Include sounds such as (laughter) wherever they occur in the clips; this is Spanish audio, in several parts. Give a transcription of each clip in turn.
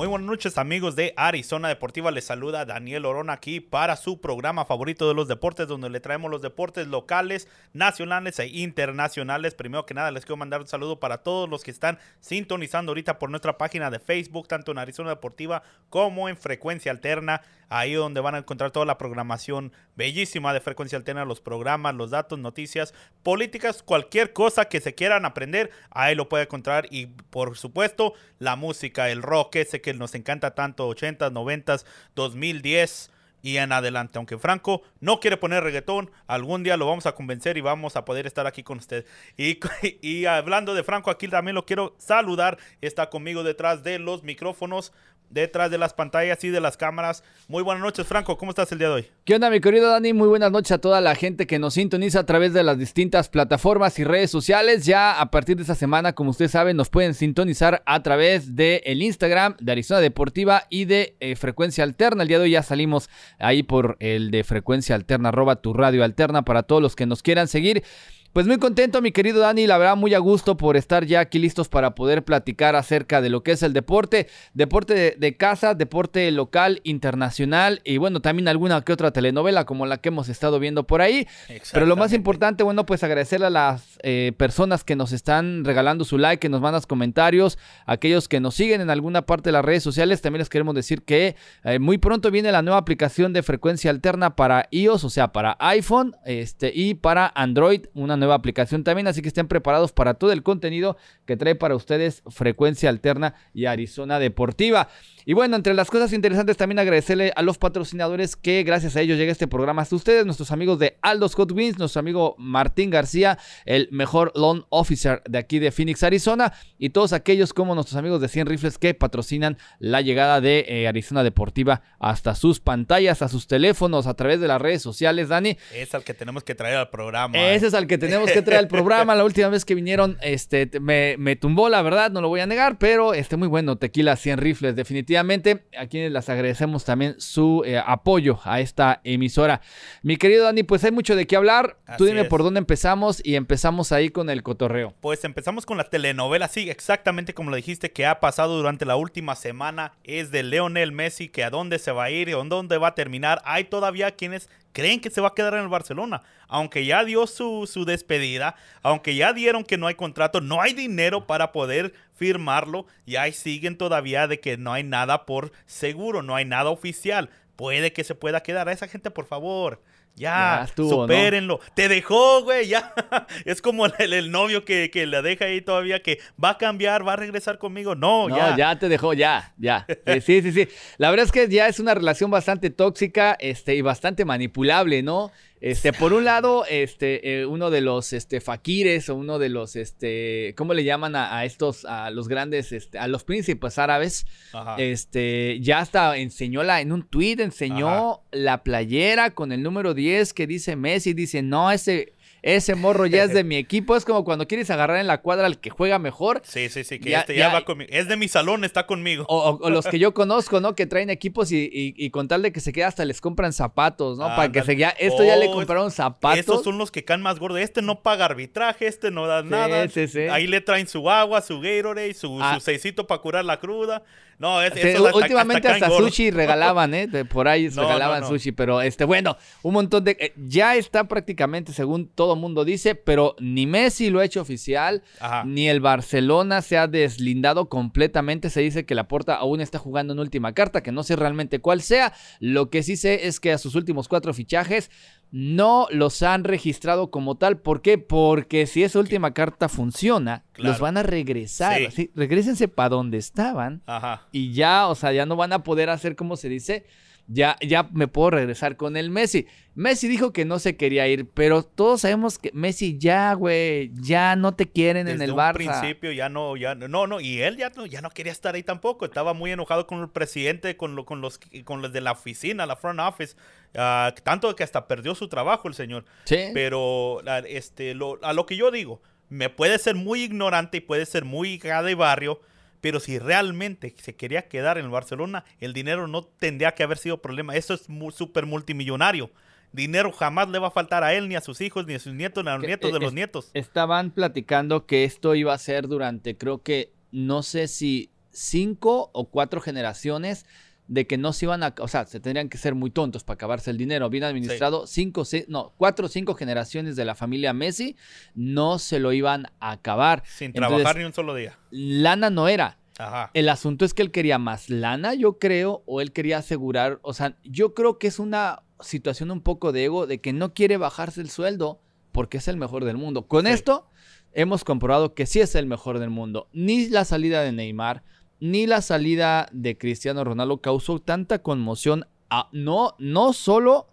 Muy buenas noches amigos de Arizona Deportiva, les saluda Daniel Orón aquí para su programa favorito de los deportes donde le traemos los deportes locales, nacionales e internacionales. Primero que nada les quiero mandar un saludo para todos los que están sintonizando ahorita por nuestra página de Facebook, tanto en Arizona Deportiva como en Frecuencia Alterna, ahí donde van a encontrar toda la programación bellísima de Frecuencia Alterna, los programas, los datos, noticias, políticas, cualquier cosa que se quieran aprender, ahí lo puede encontrar. Y por supuesto la música, el rock, ese que nos encanta tanto, 80s, 90s, 2010 y en adelante. Aunque Franco no quiere poner reggaetón, algún día lo vamos a convencer y vamos a poder estar aquí con usted. Y, (laughs) y hablando de Franco, aquí también lo quiero saludar. Está conmigo detrás de los micrófonos detrás de las pantallas y de las cámaras. Muy buenas noches, Franco. ¿Cómo estás el día de hoy? ¿Qué onda, mi querido Dani? Muy buenas noches a toda la gente que nos sintoniza a través de las distintas plataformas y redes sociales. Ya a partir de esta semana, como ustedes saben, nos pueden sintonizar a través del el Instagram de Arizona Deportiva y de eh, Frecuencia Alterna. El día de hoy ya salimos ahí por el de Frecuencia Alterna, arroba tu radio alterna para todos los que nos quieran seguir. Pues muy contento, mi querido Dani, la verdad muy a gusto por estar ya aquí listos para poder platicar acerca de lo que es el deporte, deporte de, casa, deporte local, internacional y bueno, también alguna que otra telenovela como la que hemos estado viendo por ahí. Pero lo más importante, bueno, pues agradecerle a las eh, personas que nos están regalando su like, que nos mandan comentarios, aquellos que nos siguen en alguna parte de las redes sociales, también les queremos decir que eh, muy pronto viene la nueva aplicación de frecuencia alterna para iOS, o sea, para iPhone este, y para Android, una nueva aplicación también, así que estén preparados para todo el contenido que trae para ustedes Frecuencia Alterna y Arizona Deportiva. Y bueno, entre las cosas interesantes también agradecerle a los patrocinadores que gracias a ellos llega este programa hasta ustedes, nuestros amigos de Aldo Scott Wins, nuestro amigo Martín García, el mejor loan officer de aquí de Phoenix, Arizona, y todos aquellos como nuestros amigos de 100 Rifles que patrocinan la llegada de eh, Arizona Deportiva hasta sus pantallas, a sus teléfonos, a través de las redes sociales, Dani. Es al que tenemos que traer al programa. Ese es al que tenemos que traer al (laughs) programa. La última vez que vinieron, este, me, me tumbó, la verdad, no lo voy a negar, pero este, muy bueno, tequila 100 Rifles, definitivamente definitivamente a quienes les agradecemos también su eh, apoyo a esta emisora. Mi querido Dani, pues hay mucho de qué hablar. Tú dime por dónde empezamos y empezamos ahí con el cotorreo. Pues empezamos con la telenovela, sí, exactamente como lo dijiste, que ha pasado durante la última semana. Es de Leonel Messi, que a dónde se va a ir y a dónde va a terminar. Hay todavía quienes creen que se va a quedar en el Barcelona. Aunque ya dio su, su, despedida, aunque ya dieron que no hay contrato, no hay dinero para poder firmarlo y ahí siguen todavía de que no hay nada por seguro, no hay nada oficial. Puede que se pueda quedar. A esa gente, por favor. Ya, supérenlo. Te dejó, güey, ya. (laughs) es como el, novio que, que, la deja ahí todavía, que va a cambiar, va a regresar conmigo. No, no ya. ya te dejó, ya, ya. Sí, sí, sí. La verdad es que ya es una relación bastante tóxica este, y bastante manipulable, ¿no? Este, por un lado, este, eh, uno de los este, faquires o uno de los, este, ¿cómo le llaman a, estos, a los grandes, este, a los príncipes árabes? Este, ya hasta enseñó la, en un tweet enseñó la playera con el número 10 que dice Messi, dice, no, ese, ese morro ya es de (laughs) mi equipo. Es como cuando quieres agarrar en la cuadra al que juega mejor. Sí, sí, sí, que este ya, va conmigo. Es de mi salón, está conmigo. O, los que (laughs) yo conozco, ¿no? Que traen equipos y, con tal de que se quede hasta les compran zapatos, ¿no? Para que se ya, esto ya le oh, compraron zapatos. Estos son los que caen más gordos. Este no paga arbitraje, este no da nada. Sí, sí. Ahí le traen su agua, su Gatorade, su, ah. su seisito para curar la cruda. No, es, últimamente hasta, sushi (laughs) regalaban, ¿eh? por ahí regalaban sushi, pero este, bueno, un montón de. Eh, ya está prácticamente, según todo mundo dice, pero ni Messi lo ha hecho oficial, ni el Barcelona se ha deslindado completamente. Se dice que la Porta aún está jugando en última carta, que no sé realmente cuál sea. Lo que sí sé es que a sus últimos cuatro fichajes no los han registrado como tal. ¿Por qué? Porque si esa última carta funciona, los van a regresar. Sí. Regrésense para donde estaban. Y ya, o sea, ya no van a poder hacer, como se dice, ya, ya me puedo regresar con el Messi. Messi dijo que no se quería ir, pero todos sabemos que Messi ya, güey, ya no te quieren en el Barça. Desde principio ya no, ya no, no, y él ya no, ya no quería estar ahí tampoco. Estaba muy enojado con el presidente, con, lo, con los, con los de la oficina, la front office, uh, tanto que hasta perdió su trabajo el señor. Sí. Pero, este, lo, a lo que yo digo, me puede ser muy ignorante y puede ser muy de barrio pero si realmente se quería quedar en el Barcelona, el dinero no tendría que haber sido problema. Eso es súper multimillonario. Dinero jamás le va a faltar a él, ni a sus hijos, ni a sus nietos, ni a los nietos de los nietos. Estaban platicando que esto iba a ser durante, creo que, no sé si cinco o cuatro generaciones de que no se iban a, o sea, se tendrían que ser muy tontos para acabarse el dinero. Bien administrado, cinco, seis, no, cuatro o cinco generaciones de la familia Messi no se lo iban a acabar. Sin trabajar ni un solo día. Lana no era. Ajá. El asunto es que él quería más lana, yo creo, o él quería asegurar, o sea, yo creo que es una situación un poco de ego, de que no quiere bajarse el sueldo porque es el mejor del mundo. Con Sí. esto hemos comprobado que sí es el mejor del mundo. Ni la salida de Neymar, ni la salida de Cristiano Ronaldo causó tanta conmoción, a- no, no solo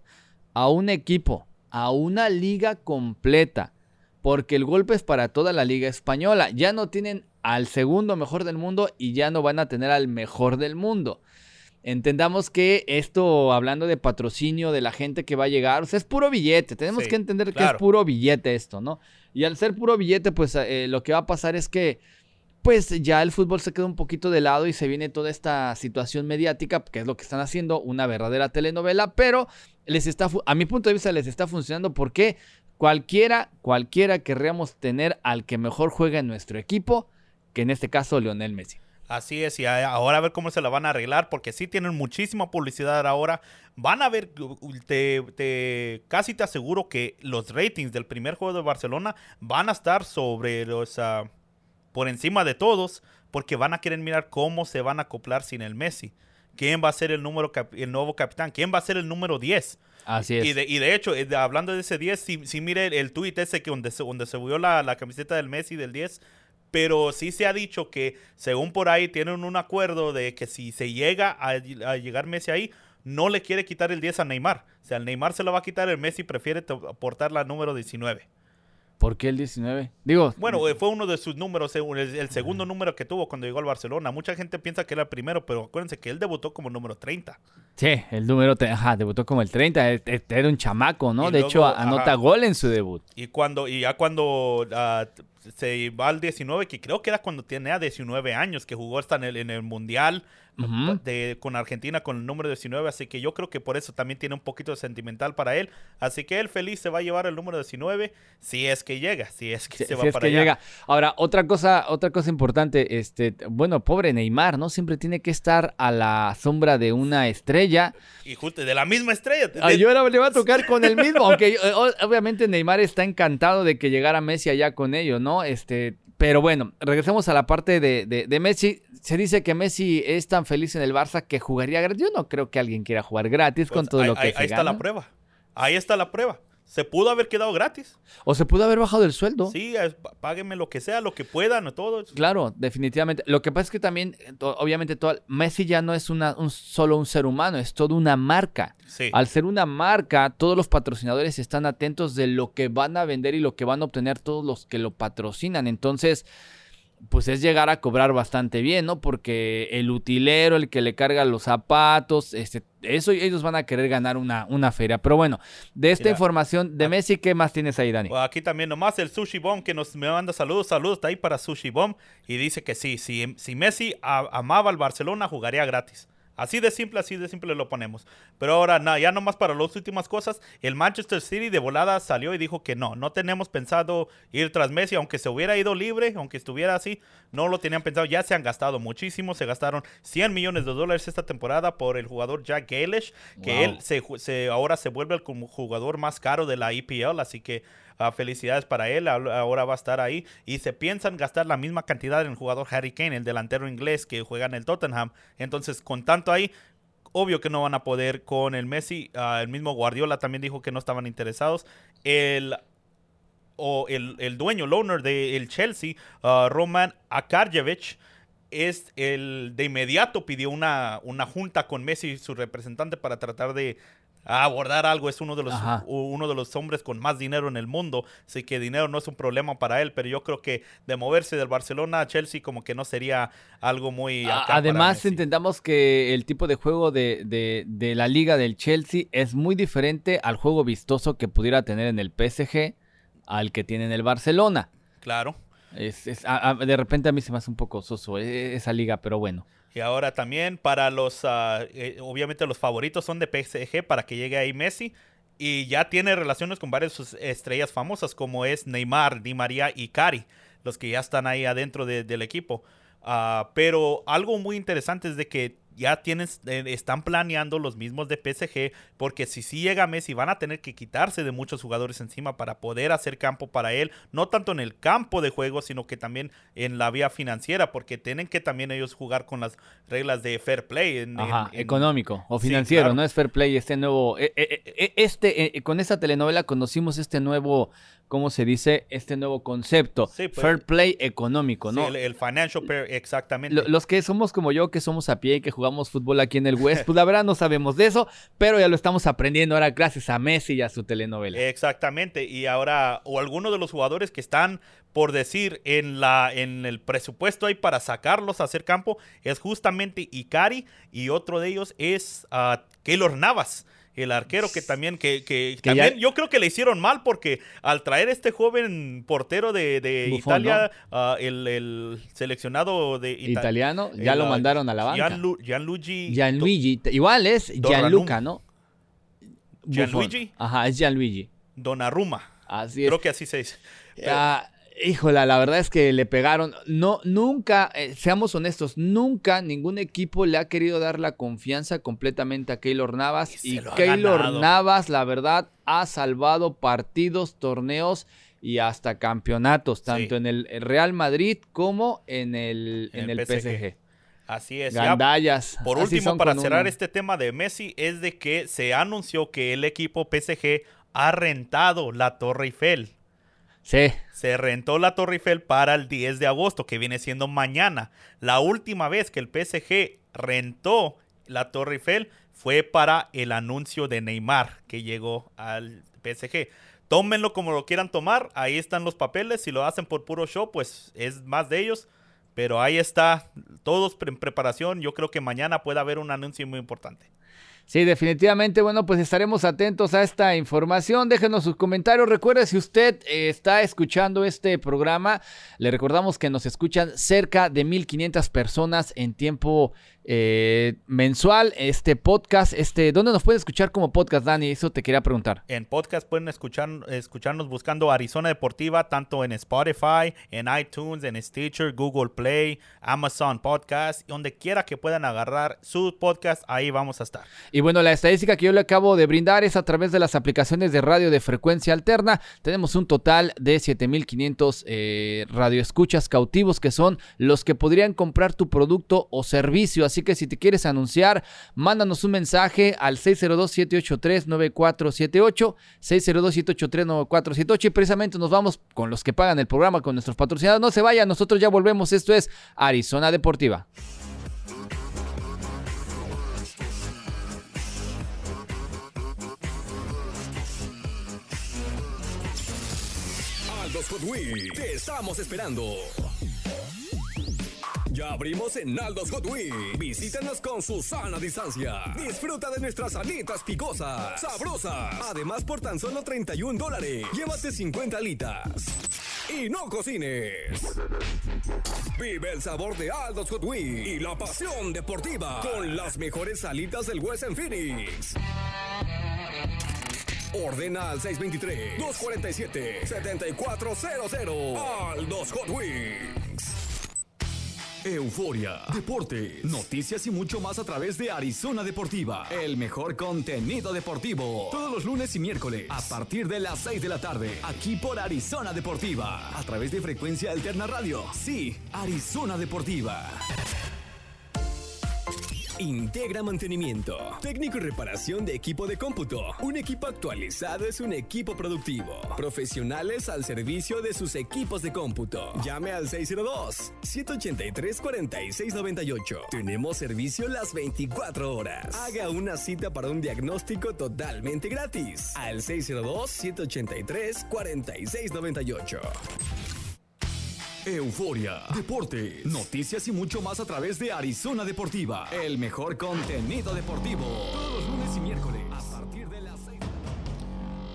a un equipo, a una liga completa. Porque el golpe es para toda la liga española. Ya no tienen al segundo mejor del mundo y ya no van a tener al mejor del mundo. Entendamos que esto, hablando de patrocinio de la gente que va a llegar, o sea, es puro billete. Tenemos Sí, que entender que es puro billete esto, ¿no? Y al ser puro billete, pues eh, lo que va a pasar es que, pues ya el fútbol se queda un poquito de lado y se viene toda esta situación mediática, que es lo que están haciendo, una verdadera telenovela, pero les está, a mi punto de vista, les está funcionando porque cualquiera, cualquiera querríamos tener al que mejor juega en nuestro equipo, que en este caso Lionel Messi. Así es, y ahora a ver cómo se la van a arreglar, porque sí tienen muchísima publicidad ahora. Van a ver, te, te- casi te aseguro que los ratings del primer juego de Barcelona van a estar sobre los, ah, por encima de todos, porque van a querer mirar cómo se van a acoplar sin el Messi. ¿Quién va a ser el, número el nuevo capitán? ¿Quién va a ser el número 10? Así es. Y de, y de hecho, eh, hablando de ese 10, sí, sí mire el, el tuit ese que donde se, donde se vio la, la camiseta del Messi del 10, pero sí se ha dicho que según por ahí tienen un acuerdo de que si se llega a, a llegar Messi ahí, no le quiere quitar el 10 a Neymar. O sea, el Neymar se lo va a quitar, el Messi prefiere portar la número 19. ¿Por qué el 19? Digo, Bueno, fue uno de sus números, el, el segundo número que tuvo cuando llegó al Barcelona. Mucha gente piensa que era el primero, pero acuérdense que él debutó como número 30. sí, el número, ajá, debutó como el 30, e- e- era un chamaco, ¿no? Y de luego, hecho, anota ajá. gol en su debut. Y cuando y ya cuando ah, se va al 19, que creo que era cuando tenía 19 años, que jugó hasta en el, en el Mundial De, con Argentina con el número 19, así que yo creo que por eso también tiene un poquito de sentimental para él. Así que él feliz se va a llevar el número 19 si es que llega, si es que Si, se si va es para que allá. llega. Ahora, otra cosa, otra cosa importante, este, bueno, pobre Neymar, ¿no? Siempre tiene que estar a la sombra de una estrella. Y justo de la misma estrella. de- Ah, y ahora le va a (laughs) tocar con el mismo, aunque obviamente Neymar está encantado de que llegara Messi allá con ellos, ¿no? Este, pero bueno, regresemos a la parte de, de- de Messi. Se dice que Messi es tan feliz en el Barça que jugaría gratis. Yo no creo que alguien quiera jugar gratis con pues, todo ahí, lo que ahí- se ahí está la prueba. Ahí está la prueba. Se pudo haber quedado gratis. O se pudo haber bajado el sueldo. Sí, páguenme lo que sea, lo que puedan, todo. Claro, definitivamente. Lo que pasa es que también, eh, obviamente, todo, Messi ya no es una, un, solo un ser humano, es toda una marca. Sí. Al ser una marca, todos los patrocinadores están atentos de lo que van a vender y lo que van a obtener todos los que lo patrocinan. Entonces, pues es llegar a cobrar bastante bien, ¿no? Porque el utilero, el que le carga los zapatos, este, eso ellos van a querer ganar una, una feria. Pero bueno, de esta Mira, información de ah, Messi, ¿qué más tienes ahí, Dani? Bueno, Aquí también nomás el Sushi Bomb que nos me manda saludos, saludos está ahí para Sushi Bomb y dice que sí, si, si Messi a- amaba al Barcelona jugaría gratis. Así de simple, así de simple lo ponemos. Pero ahora, na- ya nomás para las últimas cosas, el Manchester City de volada salió y dijo que no, no tenemos pensado ir tras Messi, aunque se hubiera ido libre, aunque estuviera así, no lo tenían pensado. Ya se han gastado muchísimo, se gastaron 100 millones de dólares esta temporada por el jugador Jack Grealish, que Wow. él se, se- ahora se vuelve el jugador más caro de la EPL, así que ah, felicidades para él, ahora va a estar ahí. Y se piensan gastar la misma cantidad en el jugador Harry Kane, el delantero inglés que juega en el Tottenham. Entonces, con tanto ahí, obvio que no van a poder con el Messi. Ah, el mismo Guardiola también dijo que no estaban interesados. El o el, el dueño, el owner del Chelsea, ah, Roman Akarjevich, es el de inmediato pidió una, una junta con Messi, su representante, para tratar de abordar algo. Es uno de los Ajá. uno de los hombres con más dinero en el mundo, así que dinero no es un problema para él, pero yo creo que de moverse del Barcelona a Chelsea como que no sería algo muy A- Además, entendamos que el tipo de juego de, de- de la liga del Chelsea es muy diferente al juego vistoso que pudiera tener en el PSG al que tiene en el Barcelona. Claro. Es, es- a- a- de repente a mí se me hace un poco soso eh, esa liga, pero bueno. Y ahora también para los, ah, eh, obviamente los favoritos son de PSG para que llegue ahí Messi. Y ya tiene relaciones con varias estrellas famosas como es Neymar, Di María y Cari, los que ya están ahí adentro de- del equipo. Ah, pero algo muy interesante es de que ya tienes, eh, están planeando los mismos de PSG, porque si sí llega Messi van a tener que quitarse de muchos jugadores encima para poder hacer campo para él, no tanto en el campo de juego, sino que también en la vía financiera, porque tienen que también ellos jugar con las reglas de fair play. En, Ajá, en- en- económico o Sí, financiero, claro. no es fair play este nuevo, eh, eh, eh, este, eh, con esta telenovela conocimos este nuevo, ¿cómo se dice? Este nuevo concepto, Sí, pues, fair play económico, Sí, ¿no? el, el financial fair, exactamente. Lo- Los que somos como yo, que somos a pie y que jugamos fútbol aquí en el West, pues la verdad no sabemos de eso, pero ya lo estamos aprendiendo ahora gracias a Messi y a su telenovela. Exactamente, y ahora, o algunos de los jugadores que están, por decir, en, la, en el presupuesto ahí para sacarlos a hacer campo, es justamente Ikari, y otro de ellos es ah, Keylor Navas. El arquero que también, que, que Que también ya- yo creo que le hicieron mal porque al traer este joven portero de, de Buffon, Italia, ah, el, el seleccionado de Ita- Italiano, ya el, lo mandaron a la banca. Gianlu- Gianluigi. Gianluigi, igual es Gianluca, ¿no? Buffon. Gianluigi. Ajá, es Gianluigi. Donnarumma. Así es. Creo que así se dice. Pero- Ah, híjola, la verdad es que le pegaron. No, nunca, eh, seamos honestos, nunca ningún equipo le ha querido dar la confianza completamente a Keylor Navas. Y Y, Keylor ganado. Navas, la verdad, ha salvado partidos, torneos y hasta campeonatos, tanto Sí. en el Real Madrid como en el, En en el PSG. PSG. Así es. Ya Gandallas. Por último, para cerrar uno. este tema de Messi, es de que se anunció que el equipo PSG ha rentado la Torre Eiffel. Sí, Se rentó la Torre Eiffel para el 10 de agosto, que viene siendo mañana. La última vez que el PSG rentó la Torre Eiffel fue para el anuncio de Neymar, que llegó al PSG. Tómenlo como lo quieran tomar, ahí están los papeles. Si lo hacen por puro show, pues es más de ellos. Pero ahí está, todos en preparación. Yo creo que mañana puede haber un anuncio muy importante. Sí, definitivamente. Bueno, pues estaremos atentos a esta información. Déjenos sus comentarios. Recuerde, si usted eh, está escuchando este programa, le recordamos que nos escuchan cerca de 1500 personas en tiempo eh, mensual. Este podcast, este, ¿dónde nos puede escuchar como podcast, Dani? Eso te quería preguntar. En podcast pueden escuchar, escucharnos buscando Arizona Deportiva, tanto en Spotify, en iTunes, en Stitcher, Google Play, Amazon Podcast, donde quiera que puedan agarrar su podcast, ahí vamos a estar. Y bueno, la estadística que yo le acabo de brindar es a través de las aplicaciones de radio de frecuencia alterna. Tenemos un total de 7500 eh, radioescuchas cautivos que son los que podrían comprar tu producto o servicio. Así que si te quieres anunciar, mándanos un mensaje al 602-783-9478. 602-783-9478. Y precisamente nos vamos con los que pagan el programa, con nuestros patrocinadores. No se vayan, nosotros ya volvemos. Esto es Arizona Deportiva. Aldos Hot te estamos esperando. Ya abrimos en Aldos Hot Wheels. Visítanos con su sana distancia. Disfruta de nuestras alitas picosas, sabrosas. Además, por tan solo 31 dólares, llévate 50 alitas. Y no cocines. Vive el sabor de Aldos Hot Wheels y la pasión deportiva con las mejores alitas del West en Phoenix. Ordena al 623-247-7400. Aldos Hot Wings. Euforia, deporte, noticias y mucho más a través de Arizona Deportiva. El mejor contenido deportivo. Todos los lunes y miércoles a partir de las 6 de la tarde. Aquí por Arizona Deportiva. A través de Frecuencia Alterna Radio. Sí, Arizona Deportiva. Integra Mantenimiento. Técnico y reparación de equipo de cómputo. Un equipo actualizado es un equipo productivo. Profesionales al servicio de sus equipos de cómputo. Llame al 602-183-4698. Tenemos servicio las 24 horas. Haga una cita para un diagnóstico totalmente gratis. Al 602-183-4698. Euforia, deporte, noticias y mucho más a través de Arizona Deportiva. El mejor contenido deportivo. Todos los lunes y miércoles a partir de las 6.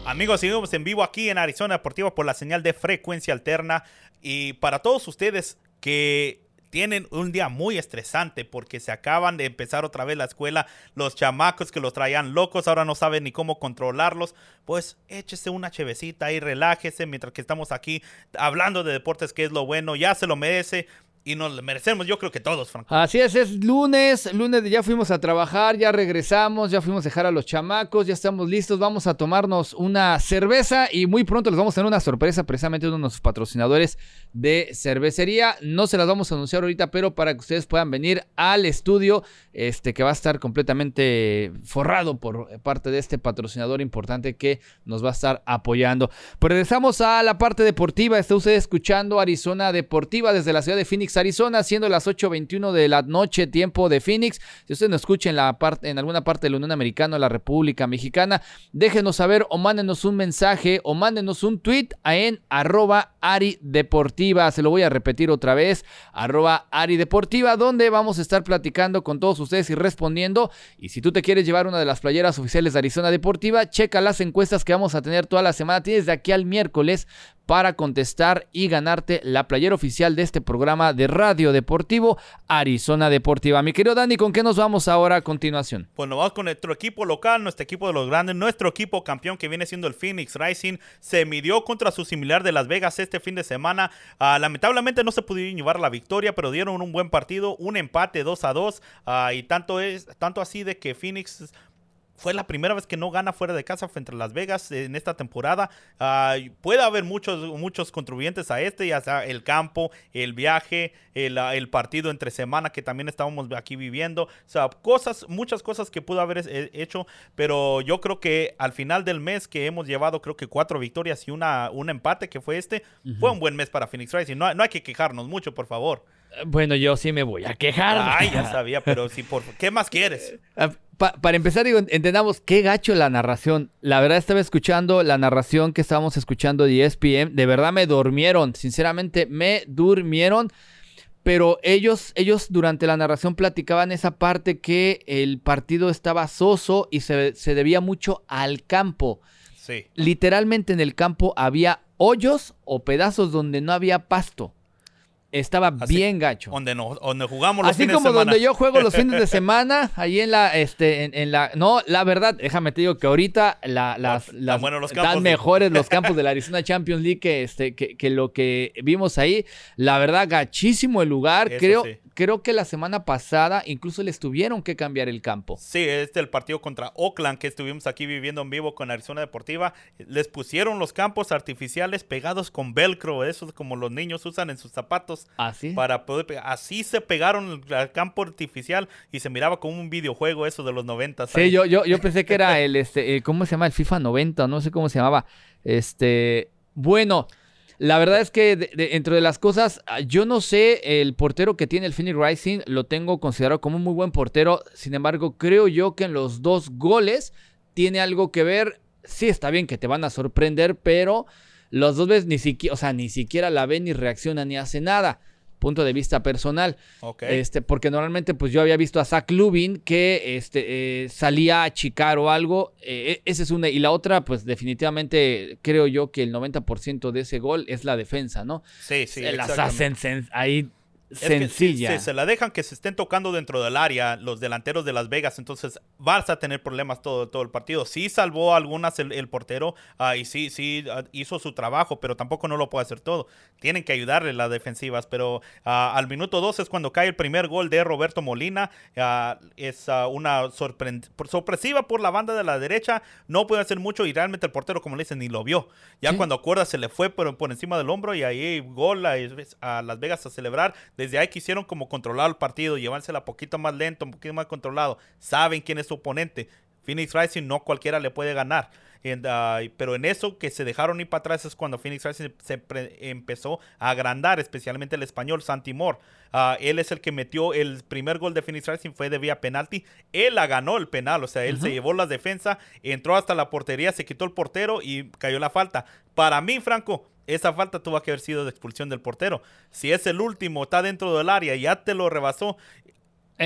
Amigos, seguimos en vivo aquí en Arizona Deportiva por la señal de frecuencia alterna. Y para todos ustedes que tienen un día muy estresante porque se acaban de empezar otra vez la escuela, los chamacos que los traían locos ahora no saben ni cómo controlarlos, pues échese una chevecita y relájese mientras que estamos aquí hablando de deportes que es lo bueno, ya se lo merece. Y nos merecemos, yo creo que todos, Franco. Así es, es lunes, lunes ya fuimos a trabajar, ya regresamos, ya fuimos a dejar a los chamacos, ya estamos listos, vamos a tomarnos una cerveza y muy pronto les vamos a tener una sorpresa precisamente uno de nuestros patrocinadores de cervecería. No se las vamos a anunciar ahorita, pero para que ustedes puedan venir al estudio, este que va a estar completamente forrado por parte de este patrocinador importante que nos va a estar apoyando. Pues regresamos a la parte deportiva, está usted escuchando Arizona Deportiva desde la ciudad de Phoenix Arizona, siendo las 8.21 de la noche, tiempo de Phoenix. Si usted nos escucha en alguna parte de la Unión Americana o la República Mexicana, déjenos saber o mándenos un mensaje o mándenos un tweet en arroba Ari Deportiva. Se lo voy a repetir otra vez, arroba Ari Deportiva, donde vamos a estar platicando con todos ustedes y respondiendo. Y si tú te quieres llevar una de las playeras oficiales de Arizona Deportiva, checa las encuestas que vamos a tener toda la semana. Tienes de aquí al miércoles para contestar y ganarte la playera oficial de este programa de radio deportivo Arizona Deportiva. Mi querido Dani, ¿con qué nos vamos ahora a continuación? Pues nos vamos con nuestro equipo local, nuestro equipo de los grandes, nuestro equipo campeón que viene siendo el Phoenix Rising. Se midió contra su similar de Las Vegas este fin de semana. Uh, lamentablemente no se pudieron llevar la victoria, pero dieron un buen partido, un empate 2 a 2. Uh, y tanto, es, tanto así de que Phoenix fue la primera vez que no gana fuera de casa frente a Las Vegas en esta temporada. Uh, puede haber muchos, muchos contribuyentes a este, ya sea el campo, el viaje, el, el, partido entre semana que también estábamos aquí viviendo. O sea, cosas, muchas cosas que pudo haber hecho, pero yo creo que al final del mes que hemos llevado, creo que cuatro victorias y una, un empate que fue este, uh -huh. fue un buen mes para Phoenix Rising. No, no hay que quejarnos mucho, por favor. Bueno, yo sí me voy a quejar. Ay, ya (laughs) sabía, pero sí, por ¿qué más quieres? Pa para empezar, digo, entendamos qué gacho la narración. La verdad estaba escuchando la narración que estábamos escuchando de ESPN. De verdad me durmieron. Sinceramente, me durmieron. Pero ellos, ellos durante la narración platicaban esa parte que el partido estaba soso y se, se debía mucho al campo. Sí. Literalmente en el campo había hoyos o pedazos donde no había pasto. Estaba Así, bien gacho. Donde, no, donde jugamos los Así fines como de semana. donde yo juego los fines de (laughs) semana, ahí en la, este, en, en la, no, la verdad, déjame te digo que ahorita la, las, Están las los campos. mejores los campos de la (laughs) Arizona Champions League que, este, que, que lo que vimos ahí. La verdad, gachísimo el lugar. Eso creo, sí. creo que la semana pasada incluso les tuvieron que cambiar el campo. Sí, este el partido contra Oakland que estuvimos aquí viviendo en vivo con Arizona Deportiva. Les pusieron los campos artificiales pegados con velcro, esos como los niños usan en sus zapatos Así. para poder pegar. Así se pegaron al campo artificial y se miraba como un videojuego eso de los 90. Sí, yo, yo, yo pensé que era (laughs) el, este, el- ¿cómo se llama? El FIFA 90, no sé cómo se llamaba. Este, bueno, la verdad es que de- de- dentro de las cosas, ah, yo no sé, el portero que tiene el Phoenix Rising lo tengo considerado como un muy buen portero. Sin embargo, creo yo que en los dos goles tiene algo que ver. Sí, está bien que te van a sorprender, pero los dos veces ni siquiera, o sea, ni siquiera la ve ni reacciona ni hace nada. Punto de vista personal. Este, porque normalmente, pues yo había visto a Zach Lubin que este, eh, salía a chicar o algo. eh, esa es una. Y la otra, pues definitivamente creo yo que el 90% de ese gol es la defensa, ¿no? sí, sí. Hacen sen- ahí Es que sencilla. se, se la dejan que se estén tocando dentro del área los delanteros de Las Vegas, entonces vas a tener problemas todo, todo el partido. Sí salvó algunas el, el portero ah, y sí, sí ah, hizo su trabajo, pero tampoco no lo puede hacer todo. Tienen que ayudarle las defensivas, pero ah, al minuto 2 es cuando cae el primer gol de Roberto Molina. Es una sorpresiva por la banda de la derecha, no puede hacer mucho y realmente el portero, como le dicen, ni lo vio. Ya Sí. cuando acuerda se le fue por, por encima del hombro y ahí gol a, a Las Vegas a celebrar. Desde ahí quisieron como controlar el partido, llevársela poquito más lento, un poquito más controlado. Saben quién es su oponente. Phoenix Rising no cualquiera le puede ganar. And, uh, pero en eso que se dejaron ir para atrás es cuando Phoenix Rising se empezó a agrandar, especialmente el español Santi Moore. Uh, él es el que metió el primer gol de Phoenix Rising, fue de vía penalti. Él la ganó el penal, o sea, él se llevó la defensa, entró hasta la portería, se quitó el portero y cayó la falta. Para mí, Franco, esa falta tuvo que haber sido de expulsión del portero. Si es el último, está dentro del área, ya te lo rebasó.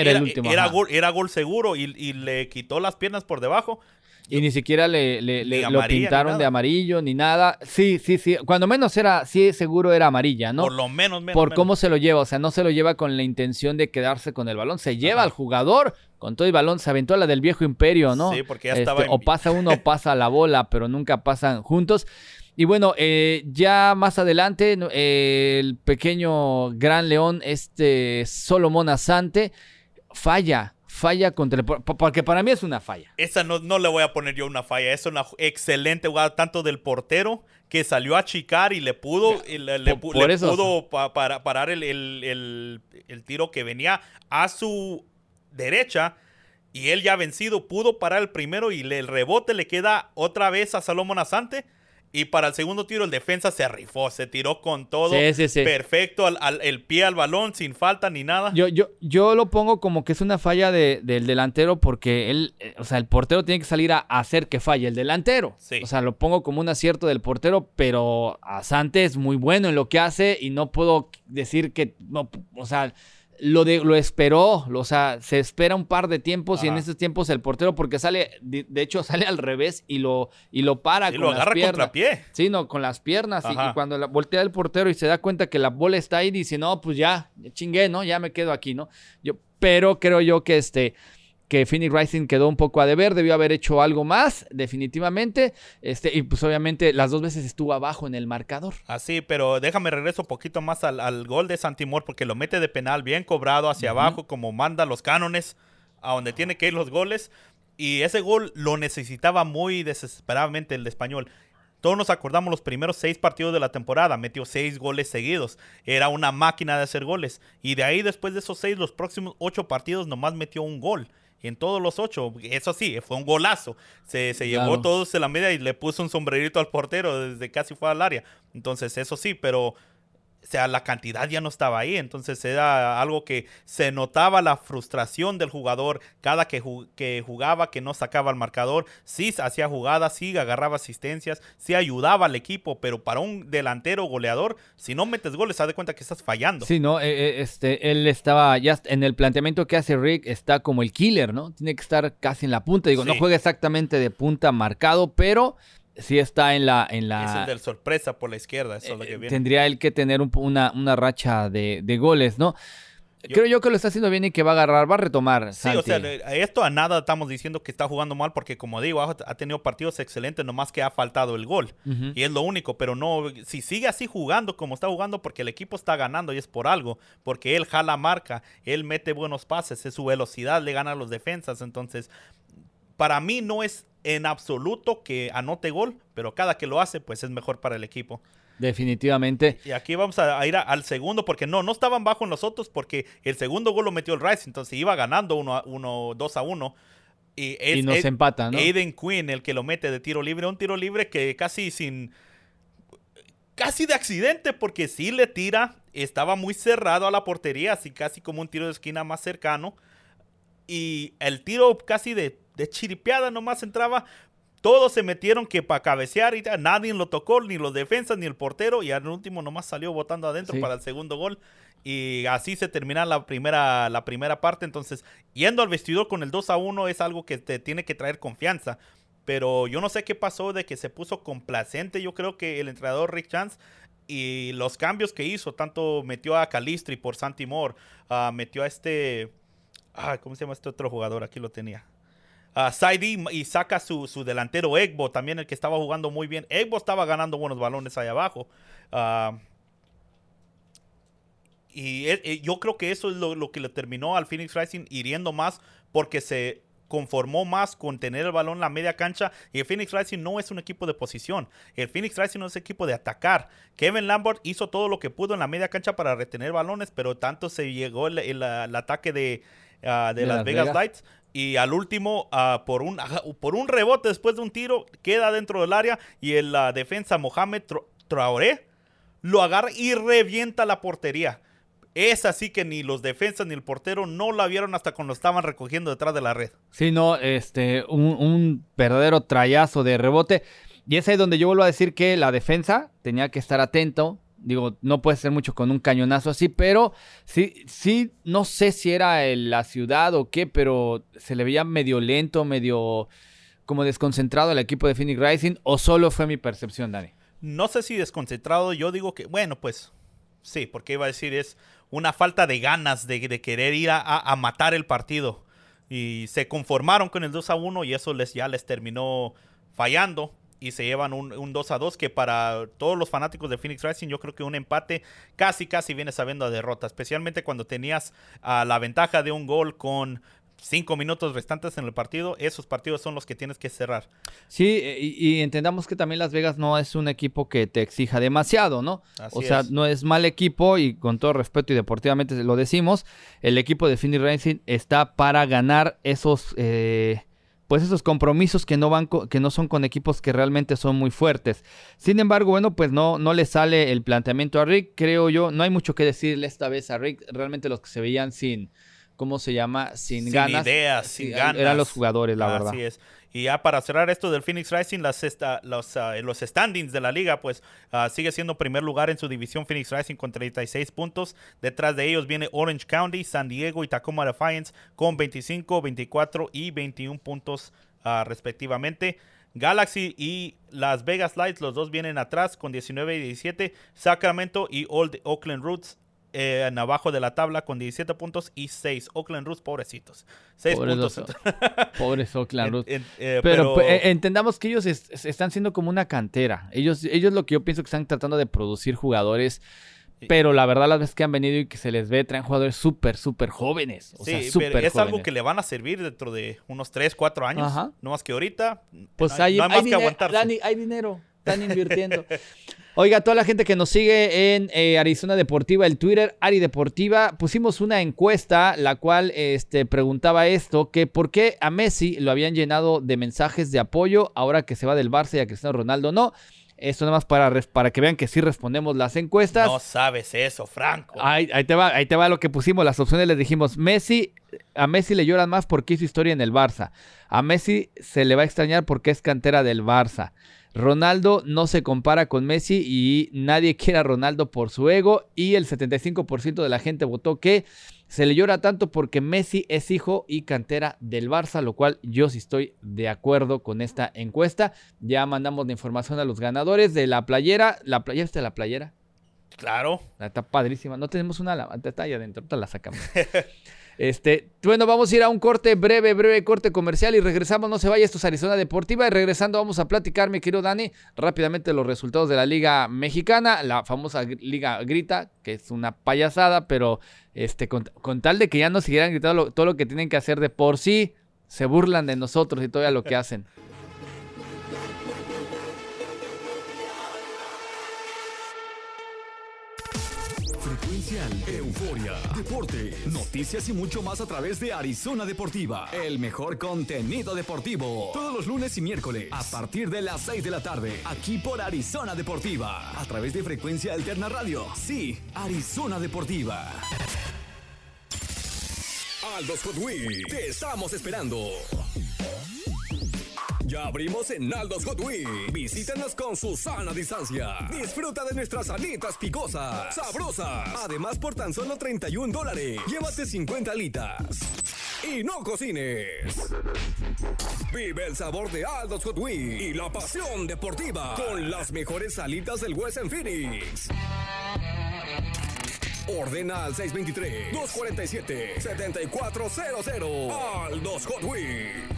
Era el último, Era gol, era gol seguro y, y le quitó las piernas por debajo. Y ni siquiera le, le- Ni le- lo amarilla, pintaron de amarillo ni nada. Sí, sí, sí. Cuando menos era, sí, seguro era amarilla, ¿no? Por lo menos, menos. por menos. cómo se lo lleva. O sea, no se lo lleva con la intención de quedarse con el balón. Se lleva Ajá. al jugador con todo el balón. Se aventó la del viejo imperio, ¿no? Sí, porque ya Este, estaba en- O pasa uno o (laughs) pasa la bola, pero nunca pasan juntos. Y bueno, eh, ya más adelante, eh, el pequeño Gran León, este Solomón Asante, falla, falla contra el... por- Porque para mí es una falla. Esa no, no le voy a poner yo una falla. Es una excelente jugada tanto del portero que salió a chicar y le pudo, y le, le Por- le eso- pudo pa- para- parar el, el- el- el tiro que venía a su derecha. Y él ya vencido pudo parar el primero y el rebote le queda otra vez a Salomón Asante. Y para el segundo tiro el defensa se rifó, se tiró con todo. Sí, sí, sí. Perfecto, al, al- el pie al balón sin falta ni nada. Yo, yo, yo lo pongo como que es una falla de- del delantero porque él, eh, o sea, el portero tiene que salir a, hacer que falle el delantero. Sí. O sea, lo pongo como un acierto del portero, pero Asante es muy bueno en lo que hace y no puedo decir que, no, o sea, lo, de, lo esperó, lo- o sea, se espera un par de tiempos y en esos tiempos el portero, porque sale, de, de hecho (laughs) sale al revés y lo, y lo para Y con lo las agarra piernas. contrapié. Sí, no, con las piernas. y- cuando la, voltea el portero y se da cuenta que la bola está ahí, dice, no, pues ya, ya chingué, ¿no? Ya me quedo aquí, ¿no? Yo, pero creo yo que este que Phoenix Rising quedó un poco a deber, debió haber hecho algo más, definitivamente. Este, y pues obviamente las dos veces estuvo abajo en el marcador. Así, pero déjame regreso un poquito más al, al gol de Santimor porque lo mete de penal bien cobrado hacia abajo como manda los cánones a donde tiene que ir los goles y ese gol lo necesitaba muy desesperadamente el español. Todos nos acordamos los primeros seis partidos de la temporada, metió seis goles seguidos, era una máquina de hacer goles y de ahí después de esos seis los próximos ocho partidos nomás metió un gol. En todos los ocho, eso sí, fue un golazo. Se, se Claro. llevó todos en la media y le puso un sombrerito al portero desde casi fue al área. Entonces, eso sí, pero o sea, la cantidad ya no estaba ahí. Entonces era algo que se notaba la frustración del jugador cada que, ju- que jugaba, que no sacaba el marcador. Sí hacía jugadas, sí agarraba asistencias, sí ayudaba al equipo, pero para un delantero goleador, si no metes goles, haz de cuenta que estás fallando. Sí, ¿no? Eh, eh, este, él estaba ya en el planteamiento que hace Rick, está como el killer, ¿no? Tiene que estar casi en la punta. Digo, no juega exactamente de punta marcado, pero sí está en la... En la Es el del sorpresa por la izquierda, eso es lo que eh, viene. tendría él que tener un- una, una racha de, de goles, ¿no? Yo- Creo yo que lo está haciendo bien y que va a agarrar, va a retomar. Sí, o sea, a esto a nada estamos diciendo que está jugando mal porque como digo, ha, ha tenido partidos excelentes, nomás que ha faltado el gol. Y es lo único, pero no, si sigue así jugando como está jugando, porque el equipo está ganando y es por algo, porque él jala marca, él mete buenos pases, es su velocidad, le gana a los defensas, entonces, para mí no es en absoluto que anote gol, pero cada que lo hace, pues es mejor para el equipo. Definitivamente. Y aquí vamos a, ir a- al segundo, porque no, no estaban bajo nosotros, porque el segundo gol lo metió el Rice, entonces iba ganando 1 uno, a- uno, 2 a 1. Y, es y nos Ed- empatan, ¿no? Aiden Quinn el que lo mete de tiro libre, un tiro libre que casi sin casi de accidente porque sí le tira, estaba muy cerrado a la portería, así casi como un tiro de esquina más cercano y el tiro casi de, de chiripeada nomás entraba. Todos se metieron que para cabecear y ya, nadie lo tocó, ni los defensas ni el portero y al último nomás salió botando adentro Sí. para el segundo gol y así se termina la primera, la primera parte. Entonces, yendo al vestidor con el 2 a 1 es algo que te tiene que traer confianza. Pero yo no sé qué pasó de que se puso complacente. Yo creo que el entrenador Rick Chance y los cambios que hizo, tanto metió a Calistri por Santi Moore, ah, metió a este. ah, ¿Cómo se llama este otro jugador? Aquí lo tenía. Saidi y saca su, su delantero Egbo, también el que estaba jugando muy bien. Egbo estaba ganando buenos balones ahí abajo. Ah, y e- e- yo creo que eso es lo, lo que le terminó al Phoenix Rising hiriendo más porque se conformó más con tener el balón en la media cancha y el Phoenix Rising no es un equipo de posición. El Phoenix Rising no es equipo de atacar. Kevin Lambert hizo todo lo que pudo en la media cancha para retener balones, pero tanto se llegó el, el- el ataque de, ah, de De Las Las Vegas, Vegas. Lights y al último ah, por, un, por un rebote después de un tiro queda dentro del área y el la defensa Mohamed Tra- Traoré lo agarra y revienta la portería. Es así que ni los defensas ni el portero no la vieron hasta cuando estaban recogiendo detrás de la red. Sí, no, este, un, un verdadero trayazo de rebote. Y es ahí donde yo vuelvo a decir que la defensa tenía que estar atento. Digo, no puede ser mucho con un cañonazo así, pero sí, sí, no sé si era la ciudad o qué, pero se le veía medio lento, medio como desconcentrado al equipo de Phoenix Rising, o solo fue mi percepción, Dani. No sé si desconcentrado, yo digo que, bueno, pues sí, porque iba a decir es una falta de ganas de, querer ir a matar el partido. Y se conformaron con el 2 a 1 y eso les, ya les terminó fallando. Y se llevan un, un 2 a 2 que para todos los fanáticos de Phoenix Rising yo creo que un empate casi casi viene sabiendo a derrota, especialmente cuando tenías ah, la ventaja de un gol con cinco minutos restantes en el partido, esos partidos son los que tienes que cerrar. Sí, y, y entendamos que también Las Vegas no es un equipo que te exija demasiado, ¿no? Así o sea, es. no es mal equipo y con todo respeto y deportivamente lo decimos, el equipo de Phoenix Racing está para ganar esos, eh, pues esos compromisos que no van, que no son con equipos que realmente son muy fuertes. Sin embargo, bueno, pues no, no le sale el planteamiento a Rick, creo yo, no hay mucho que decirle esta vez a Rick, realmente los que se veían sin, ¿cómo se llama? Sin, Sin ganas. ideas, sin eran ganas. los jugadores, la verdad. Así es. Y ya para cerrar esto del Phoenix Rising, las esta- los, ah, los standings de la liga, pues ah, sigue siendo primer lugar en su división Phoenix Rising con 36 puntos. Detrás de ellos viene Orange County, San Diego y Tacoma Defiance con 25, 24 y 21 puntos ah, respectivamente. Galaxy y Las Vegas Lights, los dos vienen atrás con 19 y 17. Sacramento y Old Oakland Roots eh, en abajo de la tabla con 17 puntos y 6. Oakland Roots, pobrecitos. 6 Pobres puntos. los- Pobres Oakland (laughs) Roots. en- eh, Pero, pero, eh, entendamos que ellos es- es- están siendo como una cantera. Ellos, ellos lo que yo pienso que están tratando de producir jugadores. Pero la verdad, las veces que han venido y que se les ve, traen jugadores súper, súper jóvenes. O sí, sea, pero es algo que le van a servir dentro de unos 3, 4 años. Ajá. No más que ahorita. Pues no, hay, no hay hay más que dinero, aguantarse. Dani, hay dinero. Están invirtiendo. Oiga, toda la gente que nos sigue en eh, Arizona Deportiva, el Twitter, Ari Deportiva, pusimos una encuesta, la cual este, preguntaba esto, que por qué a Messi lo habían llenado de mensajes de apoyo ahora que se va del Barça y a Cristiano Ronaldo no. Esto nada más para, para que vean que sí respondemos las encuestas. No sabes eso, Franco. Ahí, ahí te va, ahí te va lo que pusimos. Las opciones les dijimos, Messi, a Messi le lloran más porque hizo historia en el Barça. A Messi se le va a extrañar porque es cantera del Barça. Ronaldo no se compara con Messi y nadie quiere a Ronaldo por su ego. Y el 75% de la gente votó que se le llora tanto porque Messi es hijo y cantera del Barça, lo cual yo sí estoy de acuerdo con esta encuesta. Ya mandamos la información a los ganadores de la playera. ¿La playera está la playera? Claro. La Está padrísima. No tenemos una está ahí adentro, la sacamos. (laughs) Este, bueno, vamos a ir a un corte breve, breve corte comercial y regresamos. No se vaya, esto es Arizona Deportiva. Y regresando, vamos a platicar, mi querido Dani, rápidamente los resultados de la Liga Mexicana, la famosa Liga Grita, que es una payasada, pero este, con, tal de que ya no siguieran gritando todo lo que tienen que hacer de por sí, se burlan de nosotros y todavía lo que hacen. Frecuencia Euforia, deportes, noticias y mucho más a través de Arizona Deportiva. El mejor contenido deportivo. Todos los lunes y miércoles a partir de las 6 de la tarde. Aquí por Arizona Deportiva. A través de Frecuencia Alterna Radio. Sí, Arizona Deportiva. Aldos Hot te estamos esperando. Ya abrimos en Aldos Hot Wheels. Visítanos con su sana distancia. Disfruta de nuestras alitas picosas, sabrosas. Además, por tan solo 31 dólares, llévate 50 alitas. Y no cocines. Vive el sabor de Aldos Hot Wheels y la pasión deportiva con las mejores alitas del West en Phoenix. Ordena al 623-247-7400. Aldos Hot Wheels.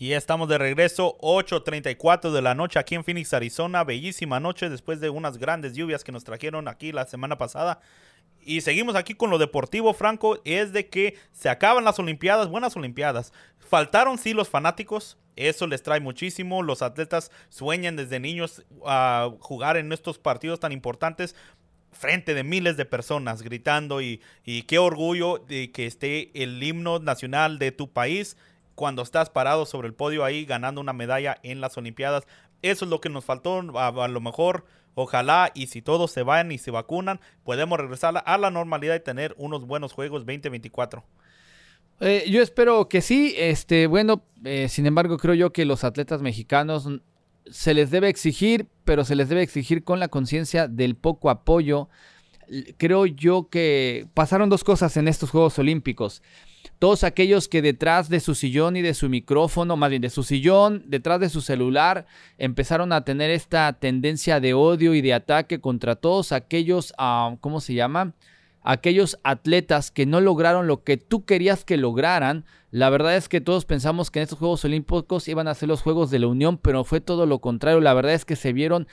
Y estamos de regreso, 8.34 de la noche aquí en Phoenix, Arizona. Bellísima noche después de unas grandes lluvias que nos trajeron aquí la semana pasada. Y seguimos aquí con lo deportivo, Franco. Es de que se acaban las Olimpiadas, buenas Olimpiadas. Faltaron sí los fanáticos, eso les trae muchísimo. Los atletas sueñan desde niños a jugar en estos partidos tan importantes frente de miles de personas gritando y, y qué orgullo de que esté el himno nacional de tu país cuando estás parado sobre el podio ahí ganando una medalla en las Olimpiadas. Eso es lo que nos faltó. A, lo mejor, ojalá, y si todos se van y se vacunan, podemos regresar a la normalidad y tener unos buenos juegos 2024. Eh, yo espero que sí. Este, bueno, eh, sin embargo, creo yo que los atletas mexicanos se les debe exigir, pero se les debe exigir con la conciencia del poco apoyo. Creo yo que pasaron dos cosas en estos Juegos Olímpicos. Todos aquellos que detrás de su sillón y de su micrófono, más bien de su sillón, detrás de su celular, empezaron a tener esta tendencia de odio y de ataque contra todos aquellos, ah, ¿cómo se llama? Aquellos atletas que no lograron lo que tú querías que lograran. La verdad es que todos pensamos que en estos Juegos Olímpicos iban a ser los Juegos de la Unión, pero fue todo lo contrario. La verdad es que se vieron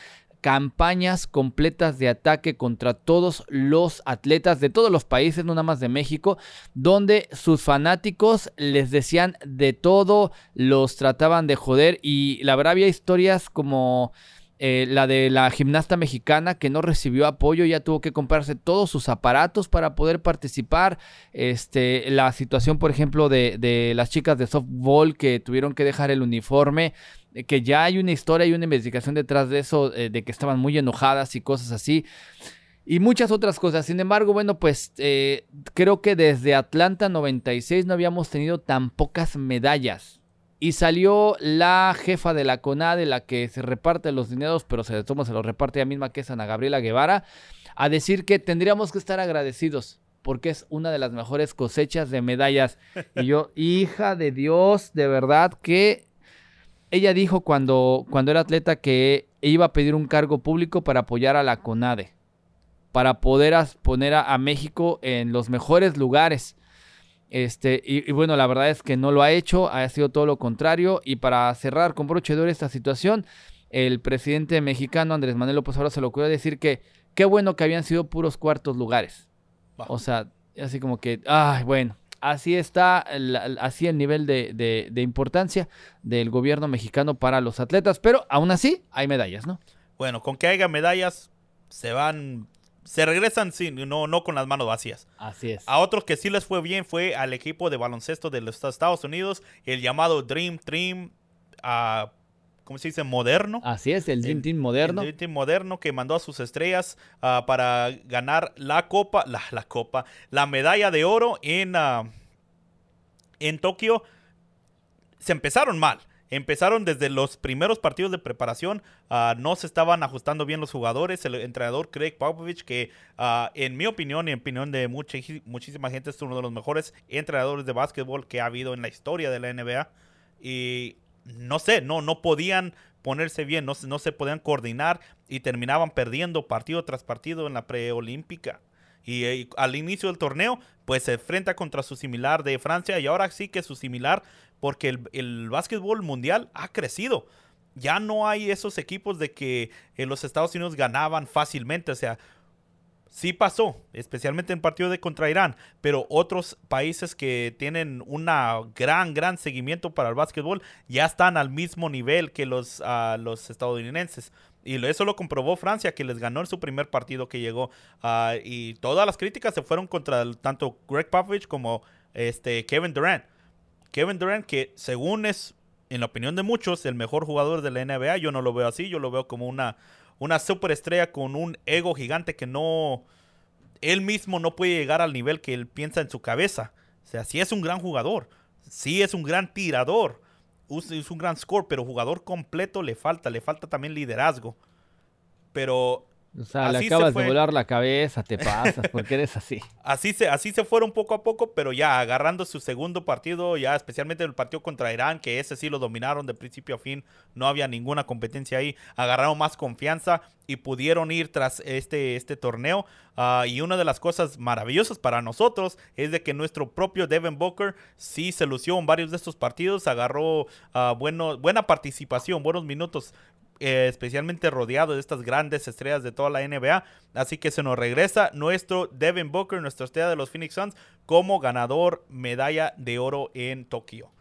campañas completas de ataque contra todos los atletas de todos los países, no nada más de México, donde sus fanáticos les decían de todo, los trataban de joder y la verdad había historias como... Eh, la de la gimnasta mexicana que no recibió apoyo, ya tuvo que comprarse todos sus aparatos para poder participar. Este, la situación, por ejemplo, de, de las chicas de softball que tuvieron que dejar el uniforme que ya hay una historia y una investigación detrás de eso, eh, de que estaban muy enojadas y cosas así. Y muchas otras cosas. Sin embargo, bueno, pues eh, creo que desde Atlanta 96 no habíamos tenido tan pocas medallas. Y salió la jefa de la CONADE, la que se reparte los dineros, pero se, toma, se los reparte ella misma, que es Ana Gabriela Guevara, a decir que tendríamos que estar agradecidos porque es una de las mejores cosechas de medallas. Y yo, (laughs) hija de Dios, de verdad que ella dijo cuando, cuando era atleta que iba a pedir un cargo público para apoyar a la CONADE, para poder poner a, México en los mejores lugares. Este, y, bueno, la verdad es que no lo ha hecho, ha sido todo lo contrario. Y para cerrar con broche de oro esta situación, el presidente mexicano Andrés Manuel López Obrador se lo ocurrió decir que qué bueno que habían sido puros cuartos lugares. O sea, así como que, ay, bueno, así está, así el nivel de, importancia del gobierno mexicano para los atletas, pero aún así hay medallas, ¿no? Bueno, con que haya medallas, se van, se regresan sin, no, no con las manos vacías. Así es. A otros que sí les fue bien fue al equipo de baloncesto de los Estados Unidos, el llamado Dream Team, uh, ¿cómo se dice? Moderno. Así es, el Dream Team moderno. El Dream Team moderno que mandó a sus estrellas ah, para ganar la copa, la, la, copa, la medalla de oro en, uh, en Tokio. Se empezaron mal. Empezaron desde los primeros partidos de preparación, uh, no se estaban ajustando bien los jugadores. El entrenador Craig Popovich, que en mi opinión y en opinión de mucha, muchísima gente es uno de los mejores entrenadores de básquetbol que ha habido en la historia de la NBA. Y no sé, no, no podían ponerse bien, no, no se podían coordinar y terminaban perdiendo partido tras partido en la preolímpica. Y, y, al inicio del torneo, pues se enfrenta contra su similar de Francia y ahora sí que su similar porque el, el básquetbol mundial ha crecido. Ya no hay esos equipos de que en los Estados Unidos ganaban fácilmente. O sea, sí pasó, especialmente en partido de contra Irán, pero otros países que tienen una gran, gran seguimiento para el básquetbol ya están al mismo nivel que los, uh, los estadounidenses. Y eso lo comprobó Francia, que les ganó en su primer partido que llegó. Uh, y todas las críticas se fueron contra tanto Greg Popovich como este, Kevin Durant. Kevin Durant, que según es, en la opinión de muchos, el mejor jugador de la NBA, yo no lo veo así, yo lo veo como una una superestrella con un ego gigante que no, él mismo no puede llegar al nivel que él piensa en su cabeza. O sea, sí es un gran jugador, sí es un gran tirador, es un gran score, pero jugador completo le falta, le falta también liderazgo. Pero o sea, le acabas de volar la cabeza, te pasas, (laughs) porque eres así. Así se, así se fueron poco a poco, pero ya agarrando su segundo partido, ya especialmente el partido contra Irán, que ese sí lo dominaron de principio a fin, no había ninguna competencia ahí, agarraron más confianza y pudieron ir tras este, este torneo. Uh, y una de las cosas maravillosas para nosotros es de que nuestro propio Devin Booker sí se lució en varios de estos partidos, agarró uh, bueno, buena participación, buenos minutos eh, especialmente rodeado de estas grandes estrellas de toda la NBA. Así que se nos regresa nuestro Devin Booker, nuestra estrella de los Phoenix Suns, como ganador medalla de oro en Tokio.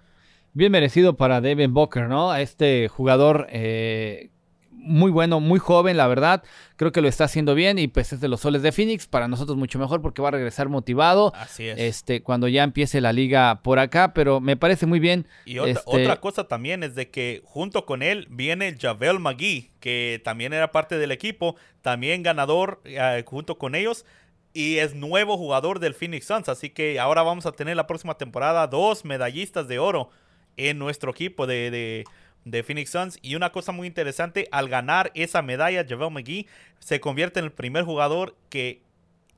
Bien merecido para Devin Booker, ¿no? Este jugador eh, muy bueno, muy joven, la verdad. Creo que lo está haciendo bien y pues es de los soles de Phoenix. Para nosotros mucho mejor porque va a regresar motivado. Así es. Este, cuando ya empiece la liga por acá, pero me parece muy bien. Y otra, este otra cosa también es de que junto con él viene Javel McGee, que también era parte del equipo, también ganador eh, junto con ellos y es nuevo jugador del Phoenix Suns. Así que ahora vamos a tener la próxima temporada dos medallistas de oro en nuestro equipo de, de, de Phoenix Suns. Y una cosa muy interesante, al ganar esa medalla, JaVale McGee se convierte en el primer jugador que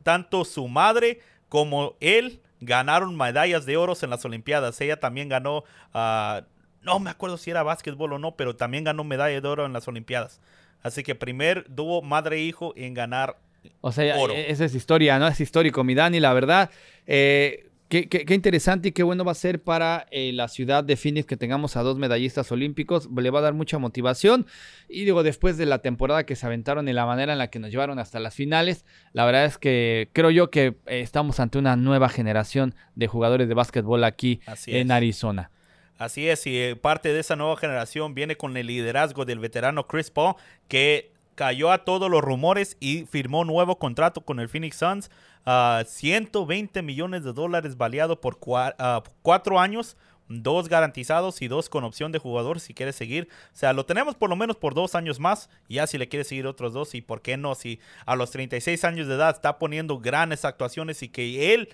tanto su madre como él ganaron medallas de oro en las Olimpiadas. Ella también ganó, ah, no me acuerdo si era básquetbol o no, pero también ganó medalla de oro en las Olimpiadas. Así que primer dúo madre e hijo en ganar O sea, Oro. e- esa es historia, ¿no? Es histórico, mi Dani, la verdad. Eh, Qué, qué- qué interesante y qué bueno va a ser para eh, la ciudad de Phoenix que tengamos a dos medallistas olímpicos. Le va a dar mucha motivación. Y digo, después de la temporada que se aventaron y la manera en la que nos llevaron hasta las finales, la verdad es que creo yo que eh, estamos ante una nueva generación de jugadores de básquetbol aquí Así en es. Arizona. Así es, y eh, parte de esa nueva generación viene con el liderazgo del veterano Chris Paul, que cayó a todos los rumores y firmó nuevo contrato con el Phoenix Suns. Ah, 120 millones de dólares baleado por cua- cuatro años, dos garantizados y dos con opción de jugador si quiere seguir. O sea, lo tenemos por lo menos por dos años más. Ya si le quiere seguir otros dos, y por qué no, si a los 36 años de edad está poniendo grandes actuaciones y que él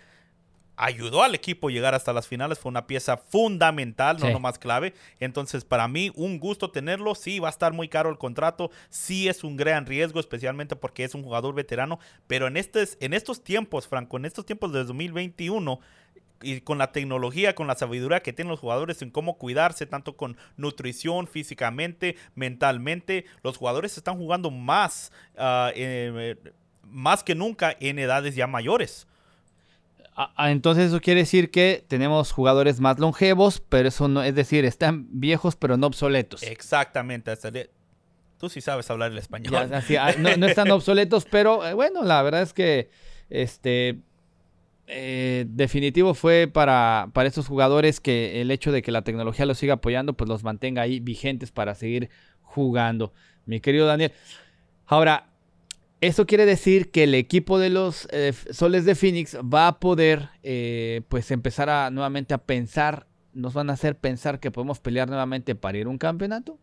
ayudó al equipo a llegar hasta las finales. Fue una pieza fundamental, no Sí. nomás clave. Entonces, para mí, un gusto tenerlo. Sí, va a estar muy caro el contrato. Sí, es un gran riesgo, especialmente porque es un jugador veterano. Pero en, estes, en estos tiempos, Franco, en estos tiempos de 2021 y con la tecnología, con la sabiduría que tienen los jugadores en cómo cuidarse, tanto con nutrición, físicamente, mentalmente, los jugadores están jugando más, eh, más que nunca en edades ya mayores. Ah, ah, Entonces eso quiere decir que tenemos jugadores más longevos, pero eso no, es decir, están viejos pero no obsoletos. Exactamente. hasta Tú sí sabes hablar el español. Ya, así, ah, no, no están (laughs) obsoletos, pero eh, bueno, la verdad es que este eh, definitivo fue para, para estos jugadores que el hecho de que la tecnología los siga apoyando, pues los mantenga ahí vigentes para seguir jugando. Mi querido Daniel. Ahora, eso quiere decir que el equipo de los eh, Soles de Phoenix va a poder eh, pues empezar a nuevamente a pensar, nos van a hacer pensar que podemos pelear nuevamente para ir a un campeonato.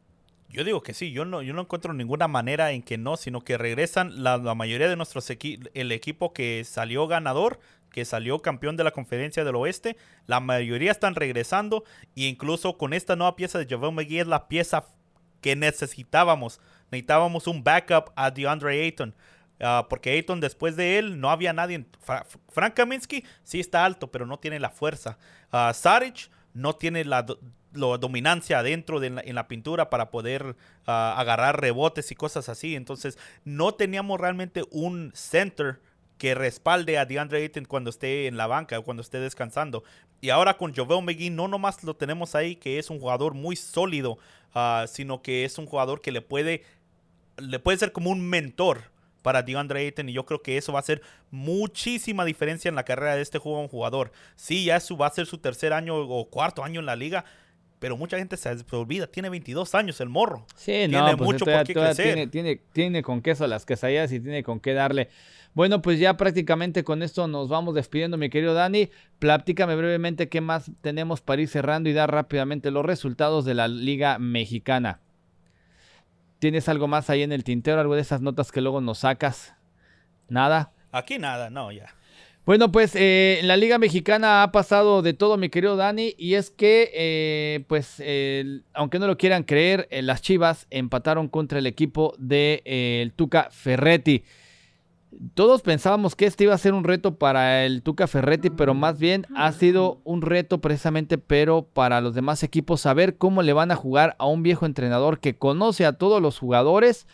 Yo digo que sí, yo no, yo no encuentro ninguna manera en que no, sino que regresan la, mayoría de nuestros equipos, el equipo que salió ganador, que salió campeón de la conferencia del oeste, la mayoría están regresando e incluso con esta nueva pieza de JaVale McGee es la pieza que necesitábamos. Necesitábamos un backup a DeAndre Ayton. Ah, porque Ayton después de él no había nadie. Fra- Frank Kaminsky sí está alto, pero no tiene la fuerza. Ah, Saric no tiene la, do- la dominancia adentro de en la pintura para poder ah, agarrar rebotes y cosas así. Entonces no teníamos realmente un center que respalde a DeAndre Ayton cuando esté en la banca o cuando esté descansando. Y ahora con Jovel McGee no nomás lo tenemos ahí que es un jugador muy sólido, sino que es un jugador que le puede, le puede ser como un mentor para DeAndre Ayton y yo creo que eso va a hacer muchísima diferencia en la carrera de este joven jugador. Sí, ya su, va a ser su tercer año o cuarto año en la liga, pero mucha gente se olvida, tiene 22 años el morro. Sí, Tiene no, pues mucho por qué crecer. Tiene, tiene, tiene con queso las quesadillas y tiene con qué darle. Bueno, pues ya prácticamente con esto nos vamos despidiendo, mi querido Dani. Platícame brevemente qué más tenemos para ir cerrando y dar rápidamente los resultados de la Liga Mexicana. ¿Tienes algo más ahí en el tintero? ¿Algo de esas notas que luego nos sacas? Nada. Aquí nada, no, ya. Bueno, pues eh, en la Liga Mexicana ha pasado de todo, mi querido Dani, y es que, eh, pues, el- aunque no lo quieran creer, eh, las Chivas empataron contra el equipo de eh, el Tuca Ferretti. Todos pensábamos que este iba a ser un reto para el Tuca Ferretti, pero más bien ha sido un reto precisamente, pero para los demás equipos, saber cómo le van a jugar a un viejo entrenador que conoce a todos los jugadores,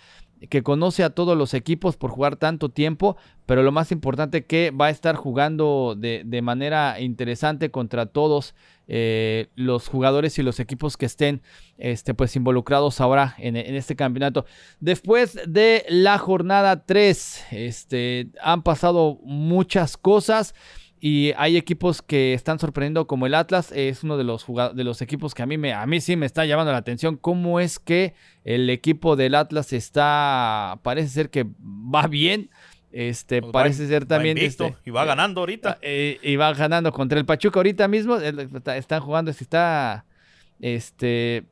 que conoce a todos los equipos por jugar tanto tiempo, pero lo más importante que va a estar jugando de, de manera interesante contra todos eh, los jugadores y los equipos que estén este, pues involucrados ahora en, en este campeonato. Después de la jornada 3, este, han pasado muchas cosas. Y hay equipos que están sorprendiendo como el Atlas, es uno de los, de los equipos que a mí, me, a mí sí me está llamando la atención. ¿Cómo es que el equipo del Atlas está, parece ser que va bien? Este, Pues va- parece ser también... invicto este, y va ganando ahorita. eh, y va ganando contra el Pachuca ahorita mismo. eh, está- Están jugando, está. Este.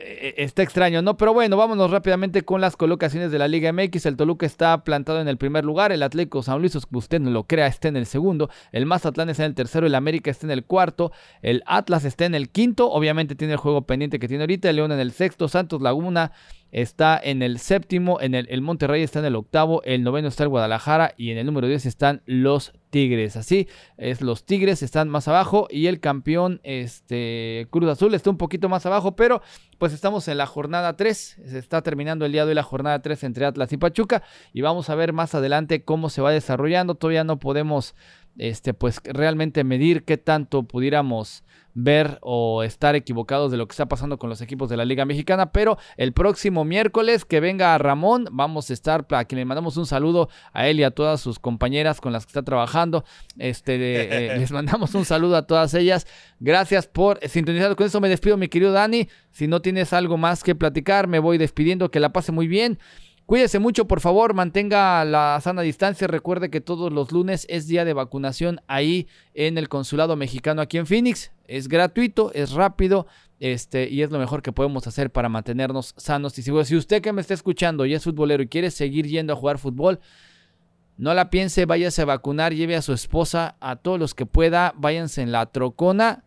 Eh, Está extraño, ¿no? Pero bueno, vámonos rápidamente con las colocaciones de la Liga MX. El Toluca está plantado en el primer lugar. El Atlético San Luis, aunque usted no lo crea, está en el segundo. El Mazatlán está en el tercero. El América está en el cuarto. El Atlas está en el quinto. Obviamente tiene el juego pendiente que tiene ahorita. El León en el sexto. Santos Laguna está en el séptimo, en el, Monterrey está en el octavo, el noveno está el Guadalajara y en el número 10 están los Tigres. Así es, los Tigres están más abajo y el campeón este, Cruz Azul está un poquito más abajo, pero pues estamos en la jornada 3, se está terminando el día de hoy la jornada 3 entre Atlas y Pachuca y vamos a ver más adelante cómo se va desarrollando. Todavía no podemos este, pues realmente medir qué tanto pudiéramos ver o estar equivocados de lo que está pasando con los equipos de la Liga Mexicana, pero el próximo miércoles que venga Ramón, vamos a estar, para que le mandamos un saludo a él y a todas sus compañeras con las que está trabajando, este, eh, (laughs) les mandamos un saludo a todas ellas, gracias por sintonizar, con eso. Me despido mi querido Dani, si no tienes algo más que platicar, me voy despidiendo, que la pase muy bien. Cuídese mucho, por favor, mantenga la sana distancia. Recuerde que todos los lunes es día de vacunación ahí en el consulado mexicano aquí en Phoenix. Es gratuito, es rápido, este, y es lo mejor que podemos hacer para mantenernos sanos y seguros. Si usted que me está escuchando y es futbolero y quiere seguir yendo a jugar fútbol, no la piense, váyase a vacunar, lleve a su esposa, a todos los que pueda, váyanse en la trocona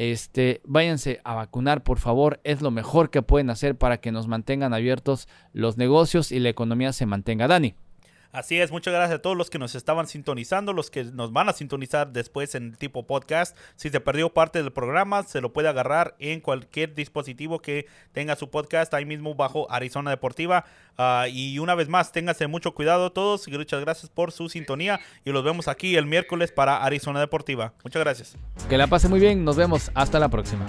este, váyanse a vacunar, por favor. Es lo mejor que pueden hacer para que nos mantengan abiertos los negocios y la economía se mantenga. Dani. Así es, muchas gracias a todos los que nos estaban sintonizando, los que nos van a sintonizar después en el tipo podcast. Si se perdió parte del programa, se lo puede agarrar en cualquier dispositivo que tenga su podcast ahí mismo bajo Arizona Deportiva. Ah, y una vez más, ténganse mucho cuidado todos y muchas gracias por su sintonía y los vemos aquí el miércoles para Arizona Deportiva. Muchas gracias. Que la pase muy bien, nos vemos, hasta la próxima.